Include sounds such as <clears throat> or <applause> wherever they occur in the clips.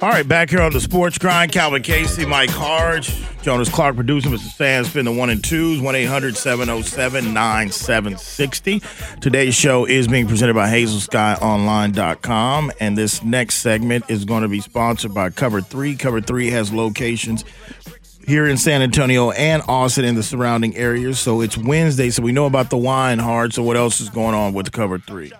All right, back here on the Sports Grind, Calvin Casey, Mike Hardge, Jonas Clark producing, Mr. Sands, spin the one and twos, 1 800 707 9760. Today's show is being presented by HazelSkyOnline.com, and this next segment is going to be sponsored by Cover 3. Cover 3 has locations here in San Antonio and Austin and the surrounding areas. So it's Wednesday, so we know about the wine hard. So what else is going on with Cover 3?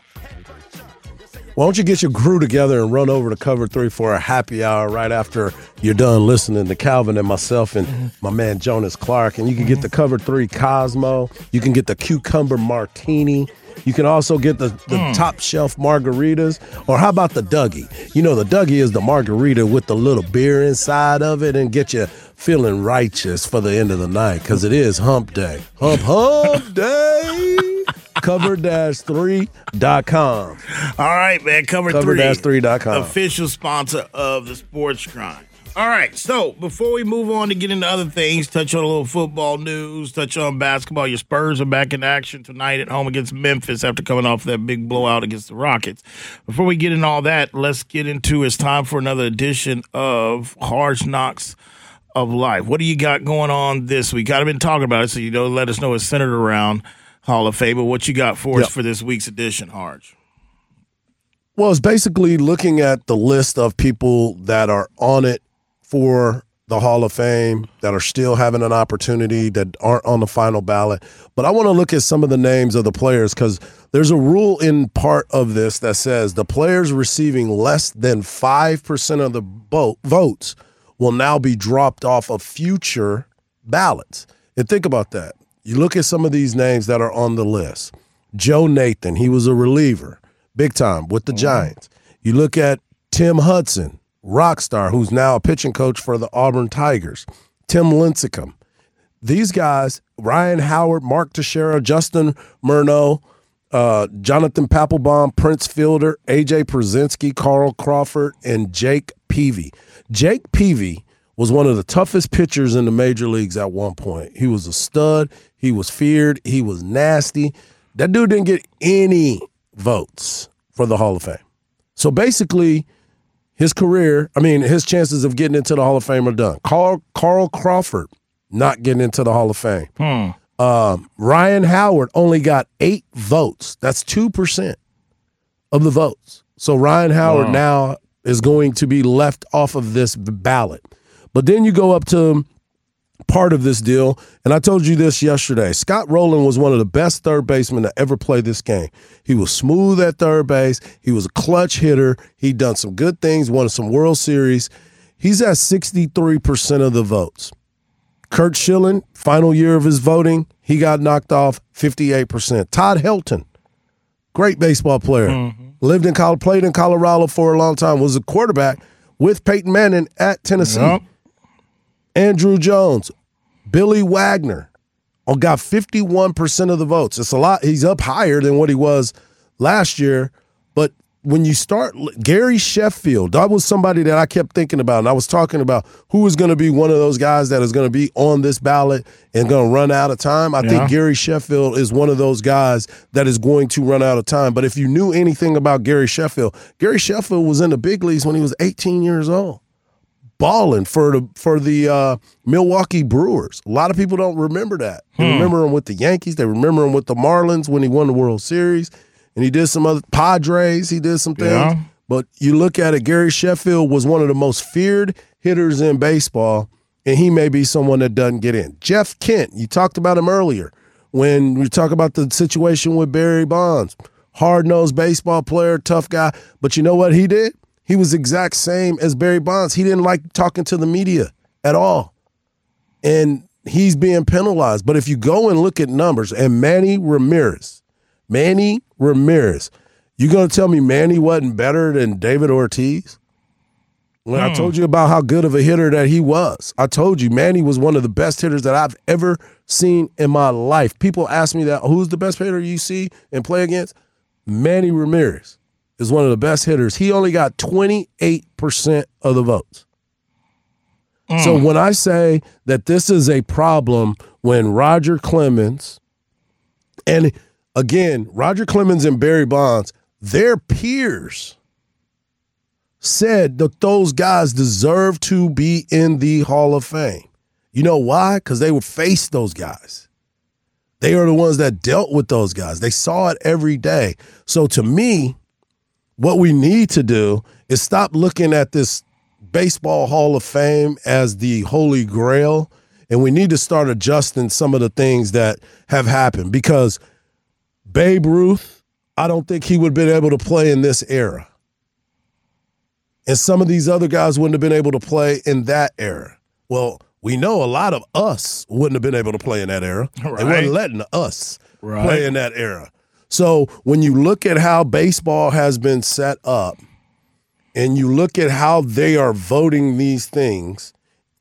Why don't you get your crew together and run over to Cover 3 for a happy hour right after you're done listening to Calvin and myself and mm-hmm. my man Jonas Clark. And you can get the Cover 3 Cosmo. You can get the Cucumber Martini. You can also get the, the mm. top shelf margaritas. Or how about the Dougie? You know, the Dougie is the margarita with the little beer inside of it and get you feeling righteous for the end of the night because it is hump day. Hump, hump <laughs> day cover-3.com. All right, man. Cover, cover 3.com. Official sponsor of the Sports Grind. All right, so before we move on to get into other things, touch on a little football news, touch on basketball. Your Spurs are back in action tonight at home against Memphis after coming off that big blowout against the Rockets. Before we get into all that, let's get into it's time for another edition of Hardge Knocks of Life. What do you got going on this week? I've been talking about it, so you know, let us know it's centered around – Hall of Fame. But what you got for yep. us for this week's edition, Hardge? Well, it's basically looking at the list of people that are on it for the Hall of Fame that are still having an opportunity that aren't on the final ballot. But I want to look at some of the names of the players because there's a rule in part of this that says the players receiving less than 5% of the vote, votes will now be dropped off of future ballots. And think about that. You look at some of these names that are on the list. Joe Nathan, he was a reliever, big time with the mm-hmm. Giants. You look at Tim Hudson, rock star, who's now a pitching coach for the Auburn Tigers. Tim Lincecum. These guys, Ryan Howard, Mark Teixeira, Justin Morneau, uh, Jonathan Papelbon, Prince Fielder, AJ Pierzynski, Carl Crawford, and Jake Peavy. Jake Peavy was one of the toughest pitchers in the major leagues at one point. He was a stud. He was feared. He was nasty. That dude didn't get any votes for the Hall of Fame. So basically, his career, I mean, his chances of getting into the Hall of Fame are done. Carl, Carl Crawford not getting into the Hall of Fame. Hmm. Um, Ryan Howard only got eight votes. That's 2% of the votes. So Ryan Howard wow. now is going to be left off of this ballot. But then you go up to part of this deal. And I told you this yesterday. Scott Rolen was one of the best third basemen to ever play this game. He was smooth at third base. He was a clutch hitter. He'd done some good things, won some World Series. He's at 63% of the votes. Curt Schilling, final year of his voting, he got knocked off 58%. Todd Helton, great baseball player. Mm-hmm. Lived in played in Colorado for a long time, was a quarterback with Peyton Manning at Tennessee. Yep. Andruw Jones, Billy Wagner, all got 51% of the votes. It's a lot. He's up higher than what he was last year. But when you start, Gary Sheffield, that was somebody that I kept thinking about. And I was talking about who was going to be one of those guys that is going to be on this ballot and going to run out of time. I yeah. think Gary Sheffield is one of those guys that is going to run out of time. But if you knew anything about Gary Sheffield, Gary Sheffield was in the big leagues when he was 18 years old balling for the for the uh, Milwaukee Brewers. A lot of people don't remember that. They hmm. remember him with the Yankees. They remember him with the Marlins when he won the World Series, and he did some other Padres. He did some things. Yeah. But you look at it, Gary Sheffield was one of the most feared hitters in baseball, and he may be someone that doesn't get in. Jeff Kent, you talked about him earlier when we talk about the situation with Barry Bonds. Hard nosed baseball player, tough guy. But you know what he did? He was exact same as Barry Bonds. He didn't like talking to the media at all. And he's being penalized. But if you go and look at numbers, and Manny Ramirez, Manny Ramirez, you gonna tell me Manny wasn't better than David Ortiz? When hmm. I told you about how good of a hitter that he was, I told you Manny was one of the best hitters that I've ever seen in my life. People ask me that, who's the best hitter you see and play against? Manny Ramirez is one of the best hitters. He only got 28% of the votes. Mm. So when I say that this is a problem when Roger Clemens and again, Roger Clemens and Barry Bonds, their peers said that those guys deserve to be in the Hall of Fame. You know why? Because they would face those guys. They are the ones that dealt with those guys. They saw it every day. So to me, what we need to do is stop looking at this baseball Hall of Fame as the holy grail. And we need to start adjusting some of the things that have happened because Babe Ruth, I don't think he would have been able to play in this era. And some of these other guys wouldn't have been able to play in that era. Well, we know a lot of us wouldn't have been able to play in that era. Right. They weren't letting us right. play in that era. So when you look at how baseball has been set up and you look at how they are voting these things,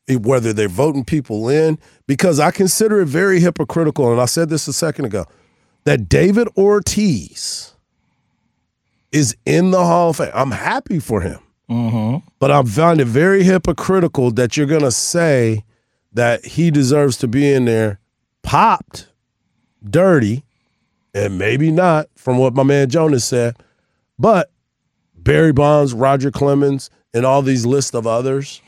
whether they're voting people in, because I consider it very hypocritical, and I said this a second ago, that David Ortiz is in the Hall of Fame. I'm happy for him. Mm-hmm. But I find it very hypocritical that you're going to say that he deserves to be in there, popped, dirty, and maybe not from what my man Jonas said, but Barry Bonds, Roger Clemens, and all these lists of others.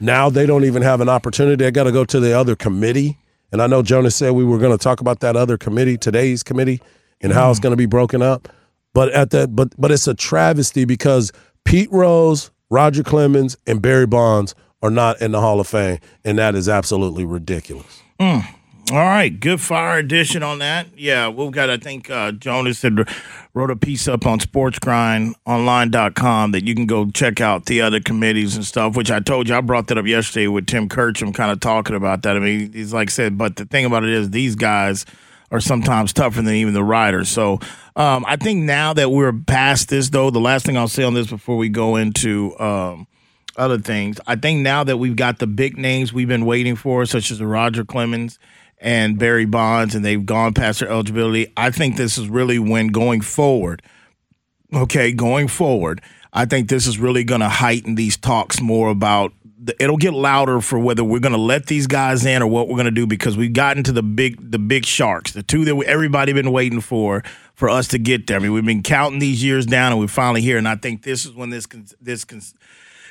Now they don't even have an opportunity. I got to go to the other committee. And I know Jonas said we were going to talk about that other committee, today's committee, and how it's mm. going to be broken up. But at that, but but it's a travesty because Pete Rose, Roger Clemens, and Barry Bonds are not in the Hall of Fame, and that is absolutely ridiculous. Mm. All right, good fire edition on that. Yeah, we've got, I think uh, Jonas had wrote a piece up on sportsgrindonline.com that you can go check out the other committees and stuff, which I told you, I brought that up yesterday with Tim Kurkjian kind of talking about that. I mean, he's like said, but the thing about it is these guys are sometimes tougher than even the riders. So um, I think now that we're past this, though, the last thing I'll say on this before we go into um, other things, I think now that we've got the big names we've been waiting for, such as Roger Clemens – and Barry Bonds, and they've gone past their eligibility. I think this is really when going forward, okay, going forward, I think this is really going to heighten these talks more about. The, it'll get louder for whether we're going to let these guys in or what we're going to do because we've gotten to the big the big sharks, the two that we, everybody been waiting for for us to get there. I mean, we've been counting these years down, and we're finally here. And I think this is when this this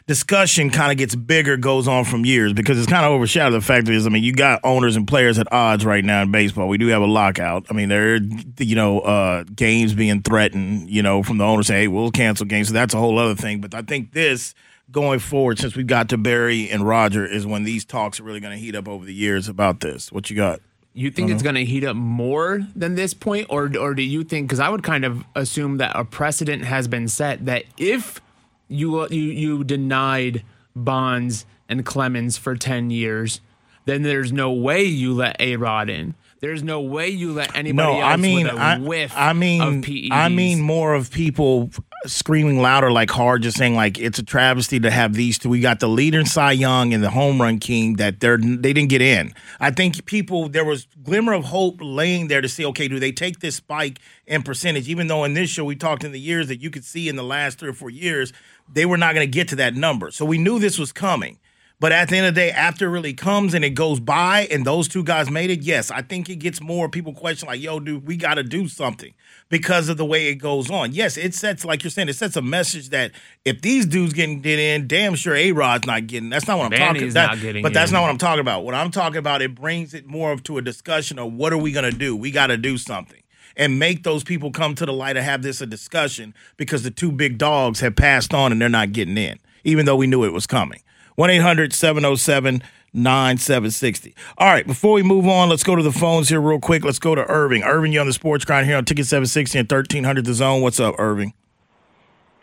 discussion kind of gets bigger, goes on from years because it's kind of overshadowed. The fact is, I mean, you got owners and players at odds right now in baseball. We do have a lockout. I mean, there, are, you know, uh, games being threatened. You know, from the owners say, "Hey, we'll cancel games." So that's a whole other thing. But I think this going forward, since we got to Barry and Roger, is when these talks are really going to heat up over the years about this. What you got? You think it's going to heat up more than this point, or or do you think? Because I would kind of assume that a precedent has been set that if you uh, you you denied Bonds and Clemens for ten years, then there's no way you let A Rod in. There's no way you let anybody no, else I mean, with a I, whiff I mean. I mean more of people screaming louder, like hard, just saying like it's a travesty to have these two. We got the leader in Cy Young and the home run king that they're they didn't get in. I think people there was glimmer of hope laying there to see, okay, do they take this spike in percentage? Even though in this show we talked in the years that you could see in the last three or four years they were not going to get to that number. So we knew this was coming. But at the end of the day, after it really comes and it goes by and those two guys made it, yes, I think it gets more people question like, yo, dude, we got to do something because of the way it goes on. Yes, it sets, like you're saying, it sets a message that if these dudes getting get in, damn sure A Rod's not getting. That's not what I'm talking about. But that's not what I'm talking about. What I'm talking about, it brings it more of to a discussion of what are we going to do? We got to do something and make those people come to the light and have this a discussion because the two big dogs have passed on and they're not getting in, even though we knew it was coming. 1 800 707 9760. All right, before we move on, let's go to the phones here real quick. Let's go to Irving. Irving, you're on the sports grind here on Ticket 760 and 1300 The Zone. What's up, Irving?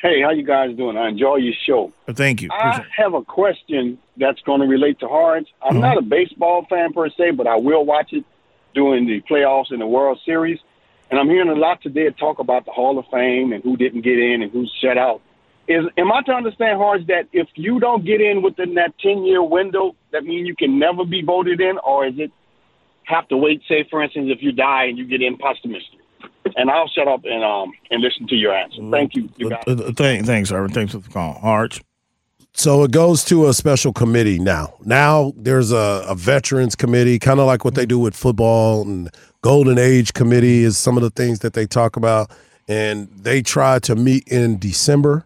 Hey, how you guys doing? I enjoy your show. Thank you. I have a question that's going to relate to Hards. I'm mm-hmm. not a baseball fan per se, but I will watch it during the playoffs in the World Series. And I'm hearing a lot today talk about the Hall of Fame and who didn't get in and who's shut out. Is am I to understand, Hardge, that if you don't get in within that ten year window, that means you can never be voted in, or is it have to wait? Say, for instance, if you die and you get in posthumously. And I'll shut up and um and listen to your answer. Thank you. you uh, uh, thanks, thanks, Irvin. Thanks for the call, Hardge. So it goes to a special committee now. Now there's a, a veterans committee, kind of like what they do with football and Golden Age Committee is some of the things that they talk about. And they try to meet in December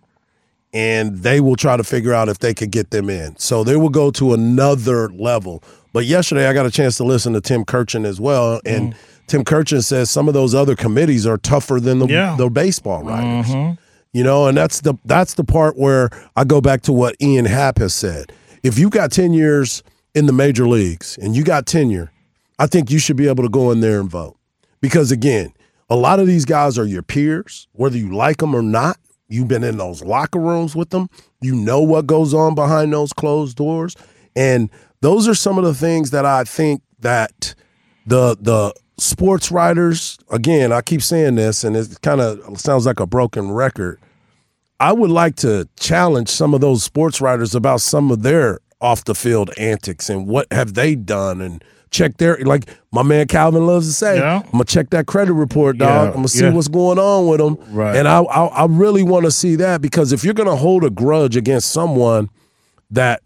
and they will try to figure out if they could get them in. So they will go to another level. But yesterday I got a chance to listen to Tim Kurkjian as well, and mm. Tim Kurkjian says some of those other committees are tougher than the, yeah. the baseball writers. Mm-hmm. You know, and that's the that's the part where I go back to what Ian Happ has said. If you got ten years in the major leagues and you got tenure, I think you should be able to go in there and vote. Because again, a lot of these guys are your peers, whether you like them or not. You've been in those locker rooms with them. You know what goes on behind those closed doors. And those are some of the things that I think that the the sports writers, again, I keep saying this and it kind of sounds like a broken record. I would like to challenge some of those sports writers about some of their off the field antics and what have they done and check their like my man Calvin loves to say. Yeah. I'm gonna check that credit report, dog. Yeah. I'm gonna see yeah. what's going on with them. Right. And I I, I really want to see that because if you're gonna hold a grudge against someone that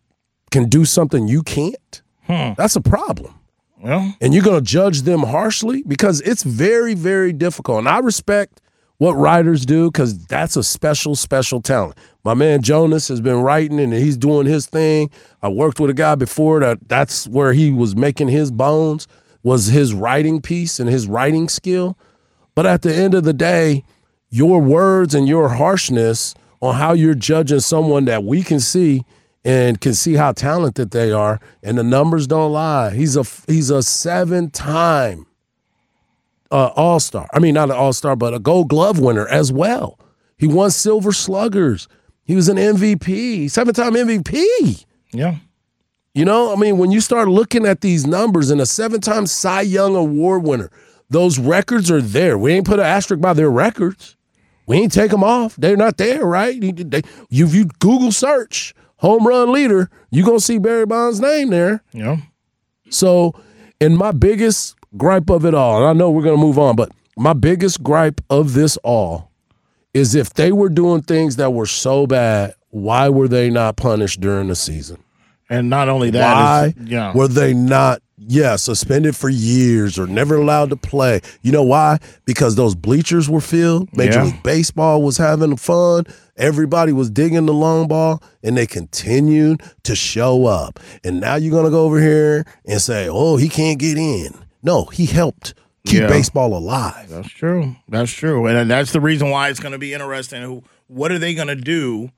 can do something you can't, hmm. that's a problem. Well, and you're gonna judge them harshly because it's very very difficult. And I respect what writers do because that's a special, special talent. My man Jonas has been writing and he's doing his thing. I worked with a guy before that that's where he was making his bones was his writing piece and his writing skill. But at the end of the day, your words and your harshness on how you're judging someone that we can see and can see how talented they are and the numbers don't lie. He's a he's a seven-time uh, All Star. I mean, not an All Star, but a Gold Glove winner as well. He won Silver Sluggers. He was an MVP, seven time MVP. Yeah. You know, I mean, when you start looking at these numbers and a seven time Cy Young Award winner, those records are there. We ain't put an asterisk by their records. We ain't take them off. They're not there, right? They, you, you Google search home run leader, you gonna see Barry Bonds' name there. Yeah. So, and my biggest gripe of it all, and I know we're going to move on, but my biggest gripe of this all is if they were doing things that were so bad, why were they not punished during the season? And not only that, why yeah. were they not yeah, suspended for years or never allowed to play. You know why? Because those bleachers were filled. Major yeah. League Baseball was having fun. Everybody was digging the long ball, and they continued to show up. And now you're going to go over here and say, oh, he can't get in. No, he helped keep yeah. baseball alive. That's true. That's true. And that's the reason why it's going to be interesting. What are they going to do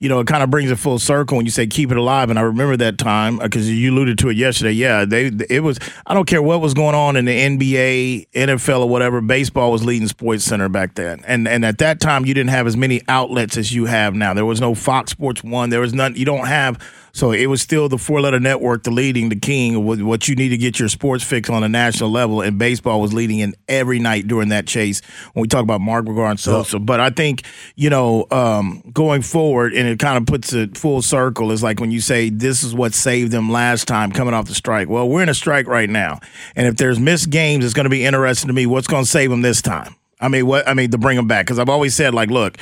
you know, it kind of brings it full circle when you say keep it alive. And I remember that time because uh, you alluded to it yesterday. Yeah, they it was. I don't care what was going on in the NBA, NFL, or whatever. Baseball was leading Sports Center back then, and and at that time you didn't have as many outlets as you have now. There was no Fox Sports One. There was none. You don't have. So it was still the four letter network, the leading, the king, what you need to get your sports fix on a national level. And baseball was leading in every night during that chase when we talk about Mark McGwire and Sosa. Yep. But I think, you know, um, going forward, and it kind of puts it full circle is like when you say this is what saved them last time coming off the strike. Well, we're in a strike right now, and if there's missed games, it's going to be interesting to me. What's going to save them this time? I mean, what I mean to bring them back because I've always said like, look,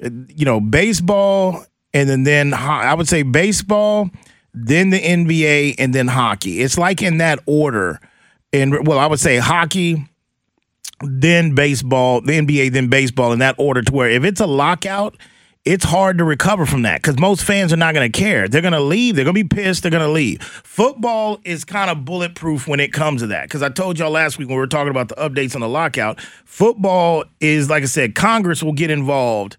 you know, baseball, and then then I would say baseball, then the NBA, and then hockey. It's like in that order. And well, I would say hockey, then baseball, the NBA, then baseball in that order. To where if it's a lockout it's hard to recover from that because most fans are not going to care. They're going to leave. They're going to be pissed. They're going to leave. Football is kind of bulletproof when it comes to that because I told y'all last week when we were talking about the updates on the lockout, football is, like I said, Congress will get involved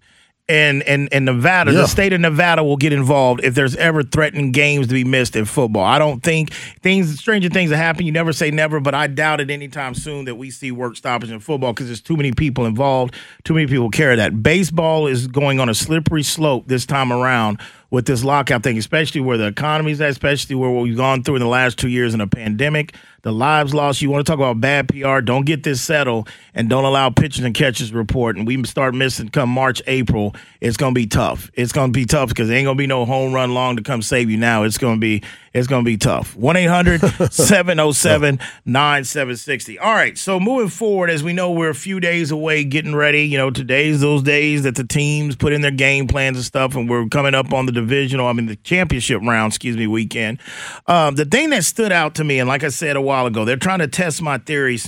and and and Nevada, yeah. the state of Nevada will get involved if there's ever threatened games to be missed in football. I don't think things, stranger things that happen. You never say never, but I doubt it anytime soon that we see work stoppage in football because there's too many people involved, too many people care that. Baseball is going on a slippery slope this time around with this lockout thing, especially where the economy's at, especially where we've gone through in the last two years in a pandemic, the lives lost. You want to talk about bad PR? Don't get this settled and don't allow pitchers and catchers report. And we start missing come March, April. It's gonna be tough. It's gonna be tough because there ain't gonna be no home run long to come save you now. It's gonna be it's going to be tough. 1 800 707 9760. All right. So moving forward, as we know, we're a few days away getting ready. You know, today's those days that the teams put in their game plans and stuff, and we're coming up on the divisional, I mean, the championship round, excuse me, weekend. Um, the thing that stood out to me, and like I said a while ago, they're trying to test my theory,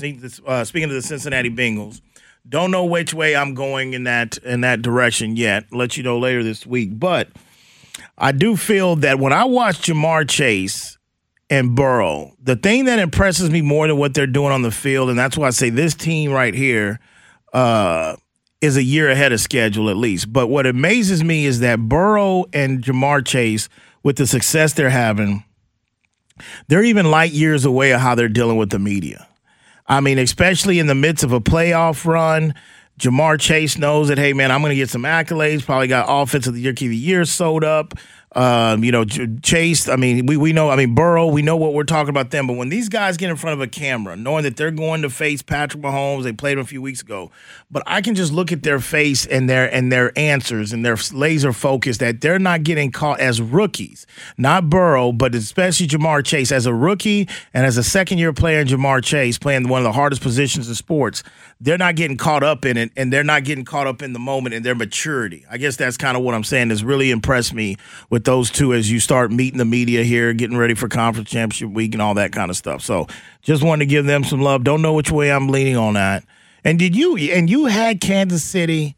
uh, speaking of the Cincinnati Bengals Don't know which way I'm going in that in that direction yet. let you know later this week. But I do feel that when I watch Ja'Marr Chase and Burrow, the thing that impresses me more than what they're doing on the field, and that's why I say this team right here uh, is a year ahead of schedule at least. But what amazes me is that Burrow and Ja'Marr Chase, with the success they're having, they're even light years away of how they're dealing with the media. I mean, especially in the midst of a playoff run, Ja'Marr Chase knows that, hey, man, I'm going to get some accolades. Probably got Offensive the Year, Key of the Year sewed up. Um, you know, Chase, I mean, we, we know, I mean, Burrow, we know what we're talking about them. But when these guys get in front of a camera, knowing that they're going to face Patrick Mahomes, they played him a few weeks ago, but I can just look at their face and their and their answers and their laser focus that they're not getting caught as rookies, not Burrow, but especially Ja'Marr Chase as a rookie and as a second year player in Ja'Marr Chase playing one of the hardest positions in sports. They're not getting caught up in it, and they're not getting caught up in the moment and their maturity. I guess that's kind of what I'm saying. Has really impressed me with with those two as you start meeting the media here, getting ready for conference championship week and all that kind of stuff. So just wanted to give them some love. Don't know which way I'm leaning on that. And did you and you had Kansas City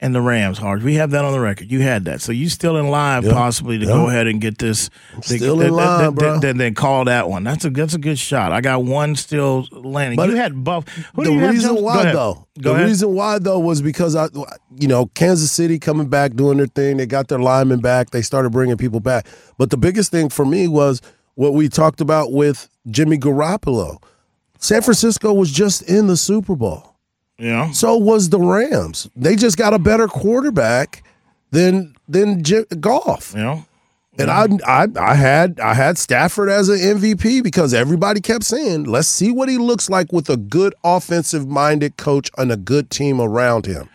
and the Rams, Hard. We have that on the record. You had that, so you still in line yep. possibly to yep. go ahead and get this. still the, in line, bro. Then, then call that one. That's a that's a good shot. I got one still landing. But you had Buff. Who the reason have, why though, go the ahead. reason why though was because I, you know, Kansas City coming back doing their thing. They got their linemen back. They started bringing people back. But the biggest thing for me was what we talked about with Jimmy Garoppolo. San Francisco was just in the Super Bowl. Yeah. So was the Rams. They just got a better quarterback than than J- Goff. Yeah. And I, I I had I had Stafford as an MVP because everybody kept saying, "Let's see what he looks like with a good offensive minded coach and a good team around him."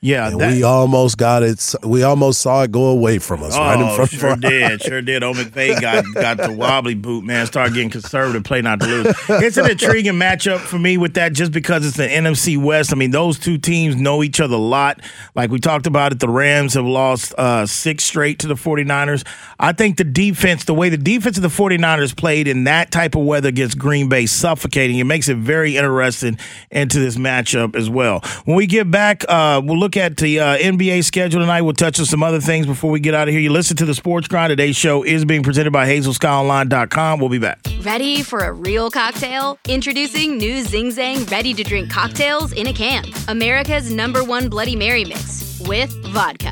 Yeah, that, we almost got it. We almost saw it go away from us. Oh, right in front <laughs> sure did, sure did. Old McVay got got the wobbly boot, man. Started getting conservative, play not to lose. It's an intriguing matchup for me with that, just because it's the NFC West. I mean, those two teams know each other a lot. Like we talked about it, the Rams have lost uh, six straight to the 49ers. I think the defense, the way the defense of the 49ers played in that type of weather against Green Bay, suffocating. It makes it very interesting into this matchup as well. When we get back. Uh, we'll look at the uh, NBA schedule tonight. We'll touch on some other things before we get out of here. You listen to the Sports Grind. Today's show is being presented by HazelSkyOnline.com. We'll be back. Ready for a real cocktail? Introducing new Zing Zang ready to drink cocktails in a can. America's number one Bloody Mary mix with vodka,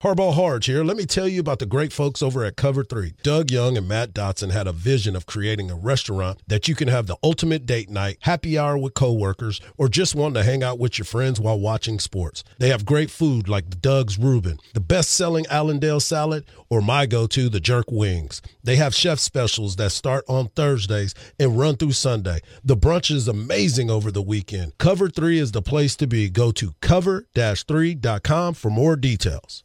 Harbaugh Harge here. Let me tell you about the great folks over at Cover 3. Doug Young and Matt Dotson had a vision of creating a restaurant that you can have the ultimate date night, happy hour with coworkers, or just want to hang out with your friends while watching sports. They have great food like Doug's Reuben, the best-selling Allendale salad, or my go-to, the jerk wings. They have chef specials that start on Thursdays and run through Sunday. The brunch is amazing over the weekend. Cover 3 is the place to be. Go to cover-3.com for more details.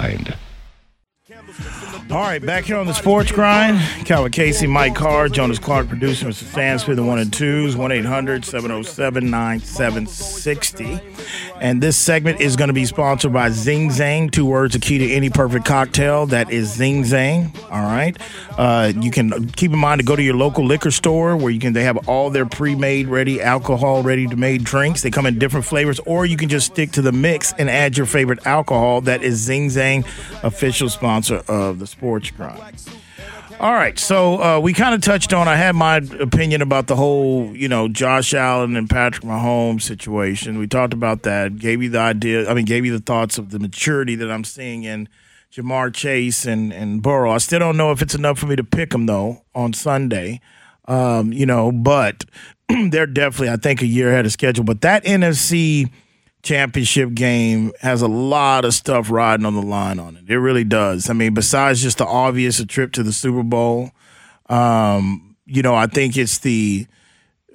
grind. All right, back here on the sports grind. Calvin Casey, Mike Carr, Jonas Clark, producer, Mr. Sansford, the one and twos, 1 800 707 9760. And this segment is going to be sponsored by Zing Zang. Two words, a key to any perfect cocktail. That is Zing Zang. All right. Uh, you can keep in mind to go to your local liquor store where you can. They have all their pre-made, ready alcohol, ready to made drinks. They come in different flavors, or you can just stick to the mix and add your favorite alcohol. That is Zing Zang, official sponsor of the sports grind. All right, so uh, we kind of touched on. I had my opinion about the whole, you know, Josh Allen and Patrick Mahomes situation. We talked about that. Gave you the idea. I mean, gave you the thoughts of the maturity that I'm seeing in Ja'Marr Chase and and Burrow. I still don't know if it's enough for me to pick them though on Sunday. Um, you know, but <clears throat> they're definitely I think a year ahead of schedule. But that NFC championship game has a lot of stuff riding on the line on it. It really does. I mean, besides just the obvious a trip to the Super Bowl, um, you know, I think it's the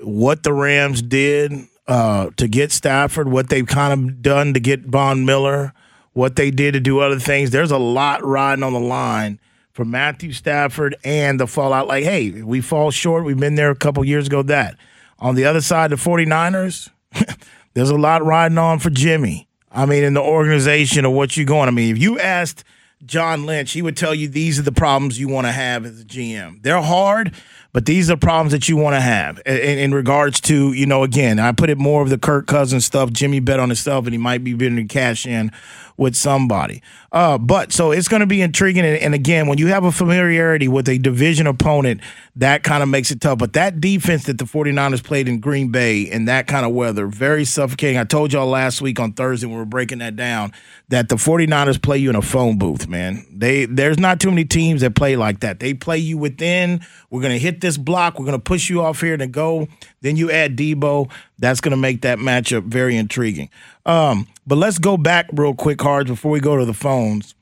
what the Rams did uh, to get Stafford, what they've kind of done to get Von Miller, what they did to do other things. There's a lot riding on the line for Matthew Stafford and the fallout. Like, hey, we fall short. We've been there a couple years ago. That on the other side, the 49ers, <laughs> there's a lot riding on for Jimmy. I mean, in the organization of what you're going. I mean, if you asked John Lynch, he would tell you these are the problems you want to have as a GM. They're hard, but these are problems that you want to have in, in, regards to, you know, again, I put it more of the Kirk Cousins stuff. Jimmy bet on himself and he might be bidding to cash in with somebody. Uh, but so it's going to be intriguing. And, and, again, when you have a familiarity with a division opponent, that kind of makes it tough. But that defense that the 49ers played in Green Bay in that kind of weather, very suffocating. I told y'all last week on Thursday when we were breaking that down that the 49ers play you in a phone booth, man. They There's not too many teams that play like that. They play you within. We're going to hit this block. We're going to push you off here to go. Then you add Deebo. That's going to make that matchup very intriguing. Um, but let's go back real quick, Hards, before we go to the phones,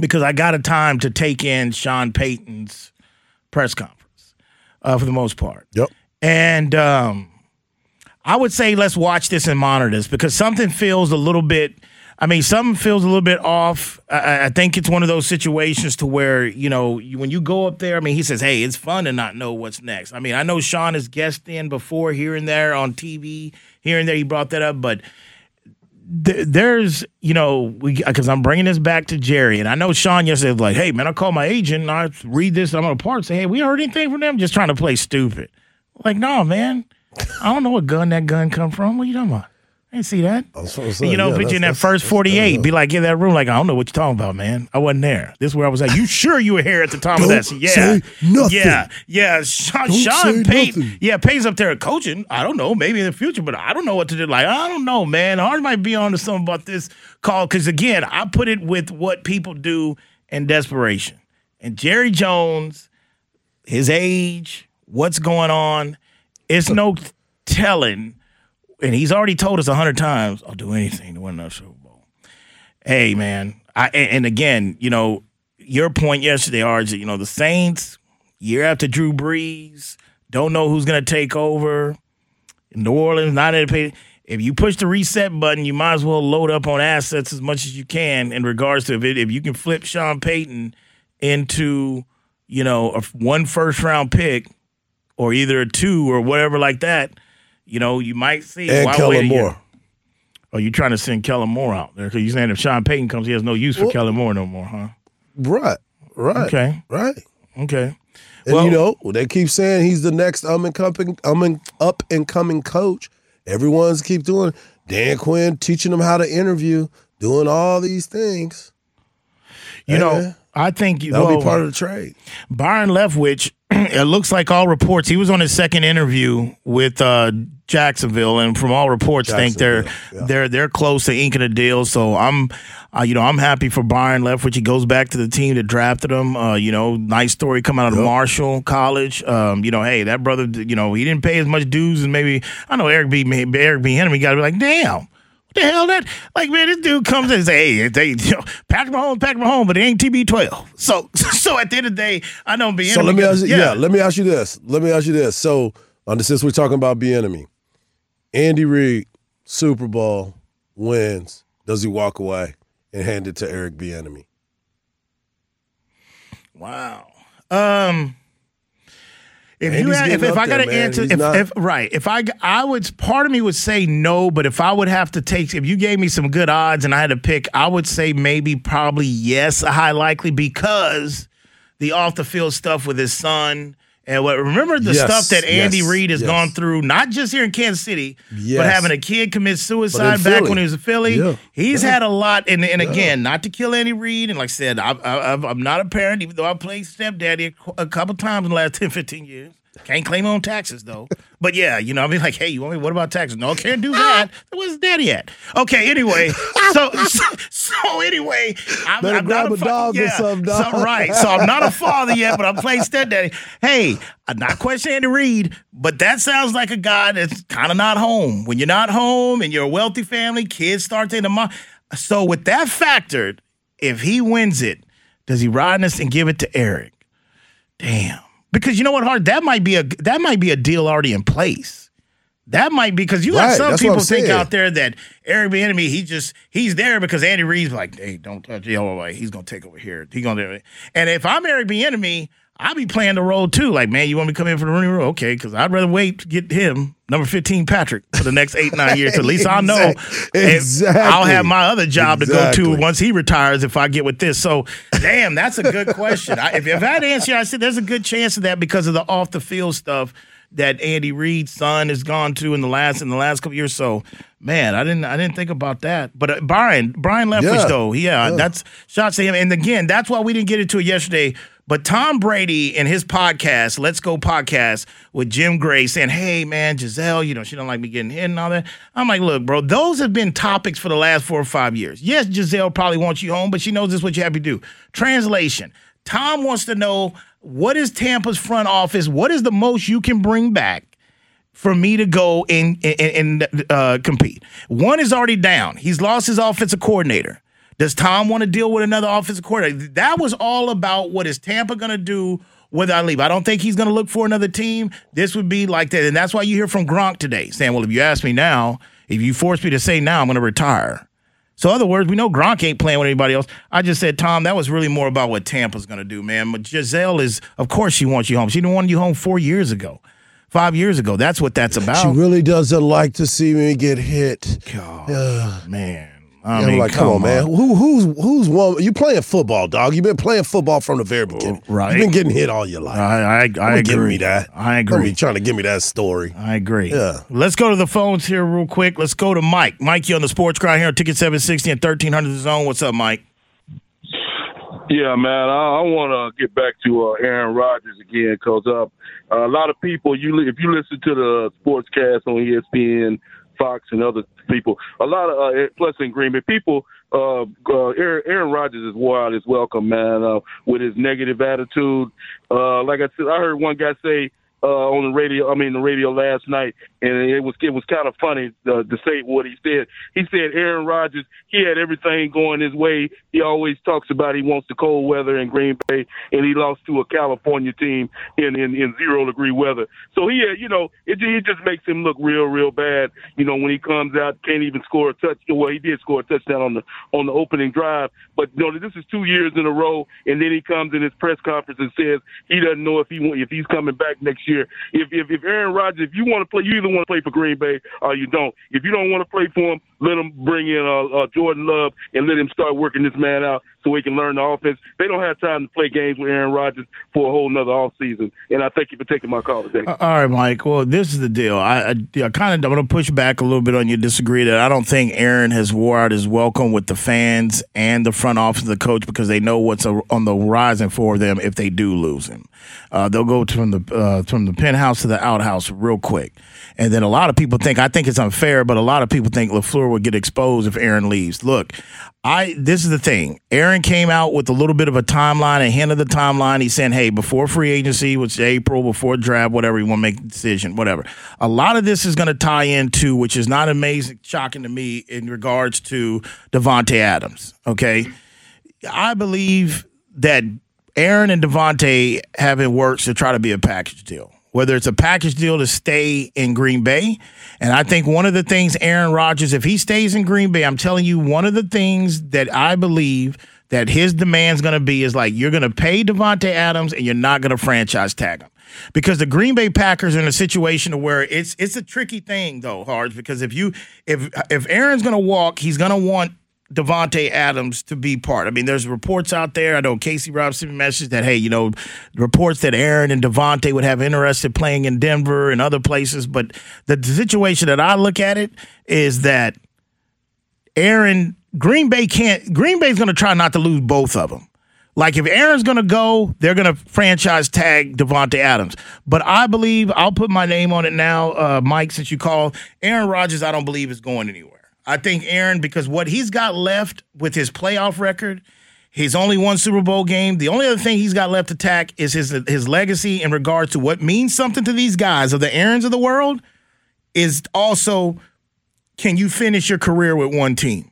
because I got a time to take in Sean Payton's press conference uh, for the most part. Yep. And um, I would say let's watch this and monitor this because something feels a little bit. I mean, something feels a little bit off. I, I, think it's one of those situations to where you know you, when you go up there. I mean, he says, "Hey, it's fun to not know what's next." I mean, I know Sean has guest in before here and there on TV, here and there. He brought that up, but there's, you know, because I'm bringing this back to Jerry, and I know Sean yesterday was like, "Hey, man, I call my agent and I read this. I'm on a part say, hey, we heard anything from them? Just trying to play stupid." Like, no, man, I don't know what gun that gun come from. What are you talking about? I didn't see that. Saying, you know, yeah, but you in that first 48, be like, in that room, like, I don't know what you're talking about, man. I wasn't there. This is where I was at. You <laughs> sure you were here at the time of that? Yeah. Nothing. Yeah. Yeah. Sean, don't Sean Payton. Nothing. Yeah, Payton's up there coaching. I don't know. Maybe in the future, but I don't know what to do. Like, I don't know, man. Hard might be on to something about this call. Because again, I put it with what people do in desperation. And Jerry Jones, his age, what's going on, it's no telling and he's already told us a hundred times, I'll do anything to win that Super Bowl. Hey, man. I and again, you know, your point yesterday, RJ, you know, the Saints, year after Drew Brees, don't know who's gonna take over. New Orleans, not in if you push the reset button, you might as well load up on assets as much as you can in regards to if it, if you can flip Sean Payton into, you know, a one first round pick or either a two or whatever like that you know, you might see. And Kellen Moore. Oh, you trying to send Kellen Moore out there? Because you're saying if Sean Payton comes, he has no use for well, Kellen Moore no more, huh? Right, right. Okay. Right. Okay. And well, you know, they keep saying he's the next um and coming um up and coming coach. Everyone's keep doing Dan Quinn teaching them how to interview, doing all these things. You know, I think that'll well, be part of the trade. Byron Leftwich, <clears throat> it looks like all reports he was on his second interview with uh, Jacksonville, and from all reports, think they're yeah. they're they're close to inking a deal. So I'm, uh, you know, I'm happy for Byron Leftwich. He goes back to the team that drafted him. Uh, you know, nice story coming out of yep. Marshall College. Um, you know, hey, that brother, you know, he didn't pay as much dues as maybe I know Eric B. Eric B. Henry got to be like, damn what the hell that? Like, man, this dude comes in and say, hey, they, <laughs> you know, Patrick Mahomes, Patrick Mahomes, but it ain't TB12. So, <laughs> so at the end of the day, I don't be So let me ask you, yeah. yeah. let me ask you this. Let me ask you this. So, since we're talking about Bieniemy, Andy Reid, Super Bowl wins. Does he walk away and hand it to Eric Bieniemy? Wow. Um. If you had, if, if I got to answer, if, if, right, if I I would part of me would say no, but if I would have to take, if you gave me some good odds and I had to pick, I would say maybe probably yes, a high likely because the off the field stuff with his son and what remember the yes, stuff that Andy yes, Reid has yes. gone through, not just here in Kansas City, but having a kid commit suicide back when he was a Philly. Yeah. He's yeah. had a lot, and and yeah. again, not to kill Andy Reid, and like I said, I, am not a parent, even though I played stepdaddy a, a couple times in the last <laughs> 10, 15 years. Can't claim on taxes though. But yeah, you know, I mean, like, hey, you want me? What about taxes? No, can't do that. Where's daddy at? Okay, anyway, so so, so anyway, I'm, Better I'm grab not a fucking- dog or something, dog. So, right. So I'm not a father yet, but I'm playing stepdaddy. Hey, I'm not questioning Andy Reid, but that sounds like a guy that's kind of not home. When you're not home and you're a wealthy family, kids start taking the money. So with that factored, if he wins it, does he ride this and give it to Eric? Damn. Because you know what, Hart, that might be a that might be a deal already in place. That might be because you got Right, some people think saying. out there that Eric Bieniemy he just he's there because Andy Reid's like, hey, don't touch way. He's gonna take over here. He's gonna do it. And if I'm Eric Bieniemy, I'll be playing the role too. Like, man, you want me to come in for the running role? Okay, because I'd rather wait to get him number 15 Patrick for the next eight nine years. At least I'll <laughs> know. Exactly. I'll have my other job to go to once he retires if I get with this. So, damn, that's a good question. I, if, if I had to answer, I said there's a good chance of that because of the off the field stuff that Andy Reid's son has gone to in the last in the last couple years. So, man, I didn't I didn't think about that. But uh, Byron Byron Leftwich Yeah. though, yeah, that's shots to him. And again, that's why we didn't get into it yesterday. But Tom Brady in his podcast, Let's Go podcast with Jim Gray saying, Hey man, Gisele, you know, she don't like me getting hit and all that. I'm like, look, bro, those have been topics for the last four or five years. Yes, Gisele probably wants you home, but she knows this is what you have to do. Translation. Tom wants to know what is Tampa's front office? What is the most you can bring back for me to go and and, and uh, compete. One is already down. He's lost his offensive coordinator. Does Tom want to deal with another offensive coordinator? That was all about what is Tampa going to do whether I leave. I don't think he's going to look for another team. This would be like that, and that's why you hear from Gronk today saying, "Well, if you ask me now, if you force me to say now, I'm going to retire." So, in other words, we know Gronk ain't playing with anybody else. I just said, Tom, that was really more about what Tampa's going to do, man. But Gisele is, of course, she wants you home. She didn't want you home four years ago, five years ago. That's what that's about. She really doesn't like to see me get hit. God, man. I I'm mean, like, come, on, man. Who, who's who's one? You playing football, dog? You've been playing football from the very beginning. right. You've been getting hit all your life. I, I, I Don't agree. give me that. I Don't agree. be trying to give me that story. I agree. Yeah. Let's go to the phones here real quick. Let's go to Mike. Mike, you on the sports grind here on Ticket 760 and 1300 Zone. What's up, Mike? Yeah, man. I, I want to get back to uh, Aaron Rodgers again because uh, a lot of people, you if you listen to the sportscast on ESPN, Fox, and other people, a lot of uh, plus in Green Bay people. Uh, uh, Aaron, Rodgers is out his welcome, man, uh, with his negative attitude. Uh, like I said, I heard one guy say uh, on the radio. I mean, the radio last night, and it was it was kind of funny uh, to say what he said. He said Aaron Rodgers, he had everything going his way. He always talks about he wants the cold weather in Green Bay, and he lost to a California team in in, in zero degree weather. So he, had, you know, it, it just makes him look real, real bad. You know, when he comes out, can't even score a touch. Well, he did score a touchdown on the on the opening drive, but you know, this is two years in a row, and then he comes in his press conference and says he doesn't know if he if he's coming back next year. If if, if Aaron Rodgers, if you want to play, you either want to play for Green Bay or you don't. If you don't want to play for him, let him bring in uh, uh, Jordan Love and let him start working this man out so he can learn the offense. They don't have time to play games with Aaron Rodgers for a whole nother off season. And I thank you for taking my call today. Uh, All right, Mike. Well, this is the deal. I, I, I kind of going to push back a little bit on you. Disagree that I don't think Aaron has wore out his welcome with the fans and the front office of the coach because they know what's on the horizon for them if they do lose him. Uh, they'll go from the uh, from the penthouse to the outhouse real quick, and then a lot of people think I think it's unfair, but a lot of people think LaFleur would get exposed if Aaron leaves. Look, I this is the thing. Aaron came out with a little bit of a timeline, a hint of the timeline. He's saying, "Hey, before free agency, which is April, before draft, whatever you want to make decision, whatever." A lot of this is going to tie into, which is not amazing, shocking to me, in regards to Davante Adams. Okay, I believe that Aaron and Davante having works to try to be a package deal. Whether it's a package deal to stay in Green Bay. And I think one of the things Aaron Rodgers, if he stays in Green Bay, I'm telling you, one of the things that I believe that his demand's going to be is like you're going to pay Davante Adams and you're not going to franchise tag him. Because the Green Bay Packers are in a situation where it's it's a tricky thing though, Hards, because if you if if Aaron's going to walk, he's going to want Davante Adams to be part. I mean, there's reports out there. I know Casey Robinson messaged that, hey, you know, reports that Aaron and Davante would have interested playing in Denver and other places. But the situation that I look at it is that Aaron Green Bay can't. Green Bay's going to try not to lose both of them. Like if Aaron's gonna go, they're gonna franchise tag Davante Adams. But I believe I'll put my name on it now, uh, Mike. Since you called Aaron Rodgers, I don't believe is going anywhere. I think Aaron because what he's got left with his playoff record, he's only one Super Bowl game. The only other thing he's got left to tack is his his legacy in regards to what means something to these guys of the Aarons of the world. Is also can you finish your career with one team?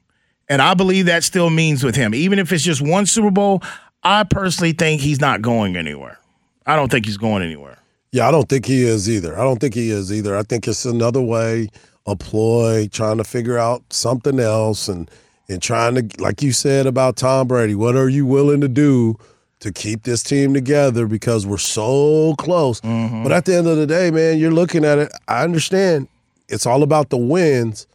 And I believe that still means with him, even if it's just one Super Bowl. I personally think he's not going anywhere. I don't think he's going anywhere. Yeah, I don't think he is either. I don't think he is either. I think it's another way, a ploy, trying to figure out something else and and trying to like you said about Tom Brady, what are you willing to do to keep this team together because we're so close. Mm-hmm. But at the end of the day, man, you're looking at it. I understand it's all about the wins,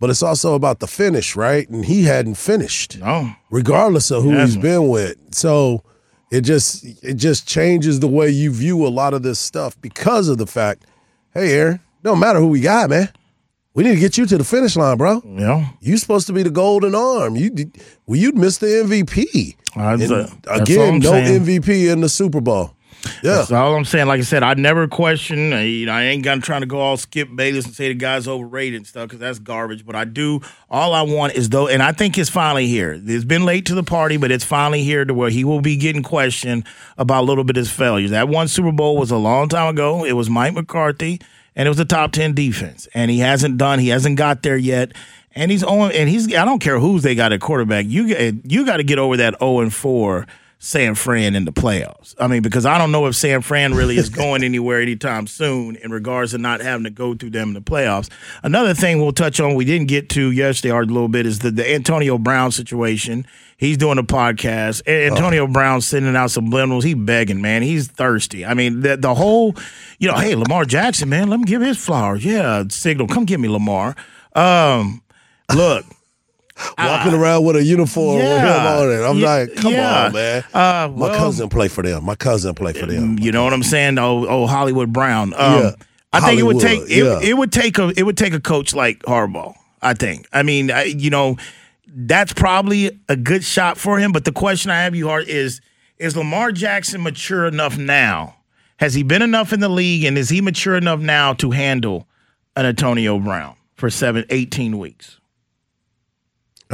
but it's also about the finish, right? And he hadn't finished. No. Regardless of who he's been with. So it just it just changes the way you view a lot of this stuff because of the fact, hey Aaron, don't matter who we got, man. We need to get you to the finish line, bro. Yeah. You supposed to be the golden arm. You well, you'd miss the MVP. Uh, again, no saying. MVP in the Super Bowl. Yeah. That's all I'm saying. Like I said, I never question. Uh, you know, I ain't gonna trying to go all Skip Bayless and say the guy's overrated and stuff because that's garbage. But I do. All I want is though, and I think it's finally here. It's been late to the party, but it's finally here to where he will be getting questioned about a little bit of his failures. That one Super Bowl was a long time ago. It was Mike McCarthy, and it was a top ten defense, and he hasn't done. He hasn't got there yet. And he's on, and he's. I don't care who's they got at quarterback. You you got to get over that zero and four San Fran in the playoffs. I mean, because I don't know if San Fran really is going <laughs> anywhere anytime soon in regards to not having to go through them in the playoffs. Another thing we'll touch on, we didn't get to yesterday a little bit, is the, the Antonio Brown situation. He's doing a podcast. Antonio oh. Brown's sending out subliminals. He begging, man. He's thirsty. I mean, the, the whole, you know, hey, Lamar Jackson, man, let me give his flowers. Yeah, signal, come get me, Lamar. Um, look. Walking uh, around with a uniform yeah, with him on it. I'm yeah, like, come yeah. on, man. Uh, well, My cousin play for them. My cousin play for them. You know what I'm saying? Oh, oh Hollywood Brown. Um, yeah. I think Hollywood, it would take it, it would take a it would take a coach like Harbaugh. I think. I mean, I, you know, that's probably a good shot for him. But the question I have you Hardge is: Is Lamar Jackson mature enough now? Has he been enough in the league, and is he mature enough now to handle an Antonio Brown for seven, 18 weeks?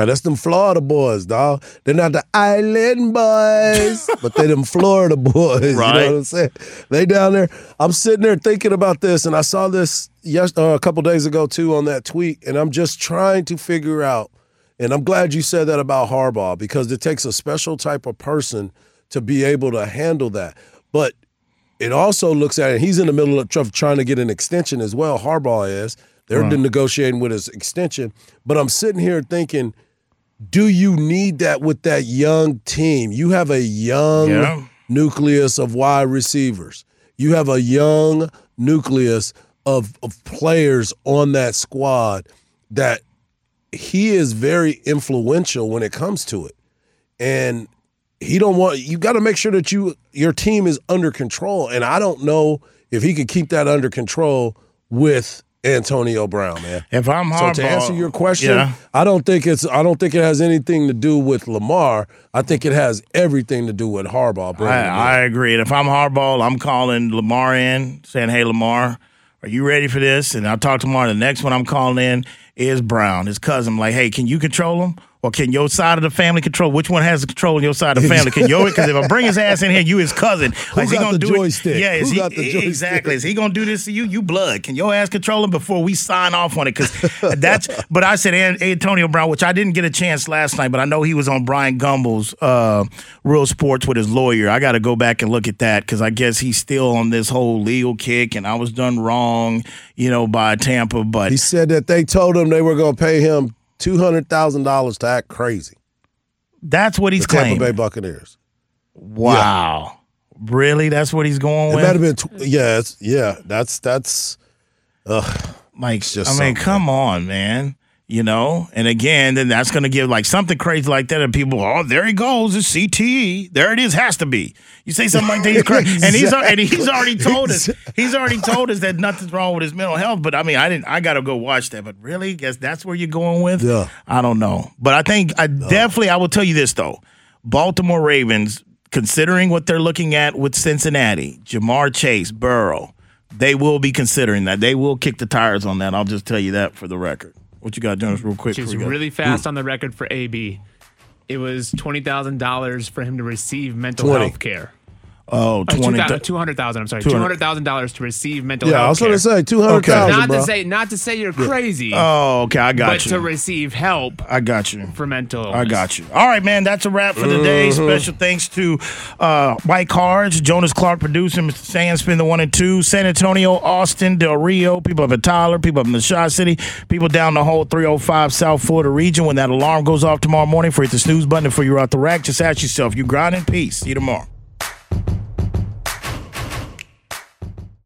Now that's them Florida boys, dog. They're not the island boys, <laughs> but they're them Florida boys. Right. You know what I'm saying? They down there. I'm sitting there thinking about this, and I saw this yes uh, a couple days ago too on that tweet, and I'm just trying to figure out. And I'm glad you said that about Harbaugh because it takes a special type of person to be able to handle that. But it also looks at it. He's in the middle of trying to get an extension as well. Harbaugh is. They're right. negotiating with his extension. But I'm sitting here thinking, do you need that with that young team? You have a young yeah. nucleus of wide receivers. You have a young nucleus of, of players on that squad that he is very influential when it comes to it. And he don't want you got to make sure that you your team is under control and I don't know if he could keep that under control with Antonio Brown, man. If I'm Harbaugh, so to answer your question, yeah. I don't think it's I don't think it has anything to do with Lamar. I think it has everything to do with Harbaugh. I, I, agree. And if I'm Harbaugh, I'm calling Lamar in, saying, "Hey, Lamar, are you ready for this?" And I'll talk to Lamar. The next one I'm calling in is Brown, his cousin. I'm like, "Hey, can you control him?" Or can your side of the family control? Which one has the control on your side of the family? Can your because if I bring his ass in here, you his cousin. <laughs> Who is he gonna do joystick? It? Yeah, is Who he, exactly. Is he gonna do this to you? You blood. Can your ass control him before we sign off on it? Because <laughs> that's. But I said Antonio Brown, which I didn't get a chance last night, but I know he was on Bryant Gumbel's uh, Real Sports with his lawyer. I got to go back and look at that because I guess he's still on this whole legal kick, and I was done wrong, you know, by Tampa. But he said that they told him they were going to pay him two hundred thousand dollars to act crazy. That's what he's the claiming. Tampa Bay Buccaneers. Wow. Yeah. Really? That's what he's going it with? It might have been, tw- yeah, yeah. That's, that's, ugh. Just I mean, come on, man you know and again then that's going to give like something crazy like that and people oh there he goes it's cte there it is has to be you say something like that he's crazy exactly. and he's and he's already told us he's already told us that nothing's wrong with his mental health but i mean i didn't i gotta go watch that but really guess that's where you're going with yeah i don't know but i think i definitely i will tell you this though baltimore ravens considering what they're looking at with Cincinnati, Ja'Marr Chase, Burrow, they will be considering that. They will kick the tires on that. I'll just tell you that for the record. What you got, Jonas, real quick? We go? really fast on the record for AB. It was twenty thousand dollars for him to receive mental 20. health care. Oh, Uh, 20. 200,000, I'm sorry. $200,000 to receive mental health. Yeah, I was going to say 200000 okay. Not bro. to say not to say you're crazy, Oh, okay. I got but you. to receive help I got you. for mental illness. I got you. All right, man. That's a wrap for the day. Mm-hmm. Special thanks to uh, White Cards, Jonas Clark producing, Mr. Sandspin, the one and two, San Antonio, Austin, Del Rio, people up in Tyler, people up in the Shaw City, people down the whole 305 South Florida region. When that alarm goes off tomorrow morning, for hit the snooze button before you're out the rack, just ask yourself, you grind in Peace. See you tomorrow.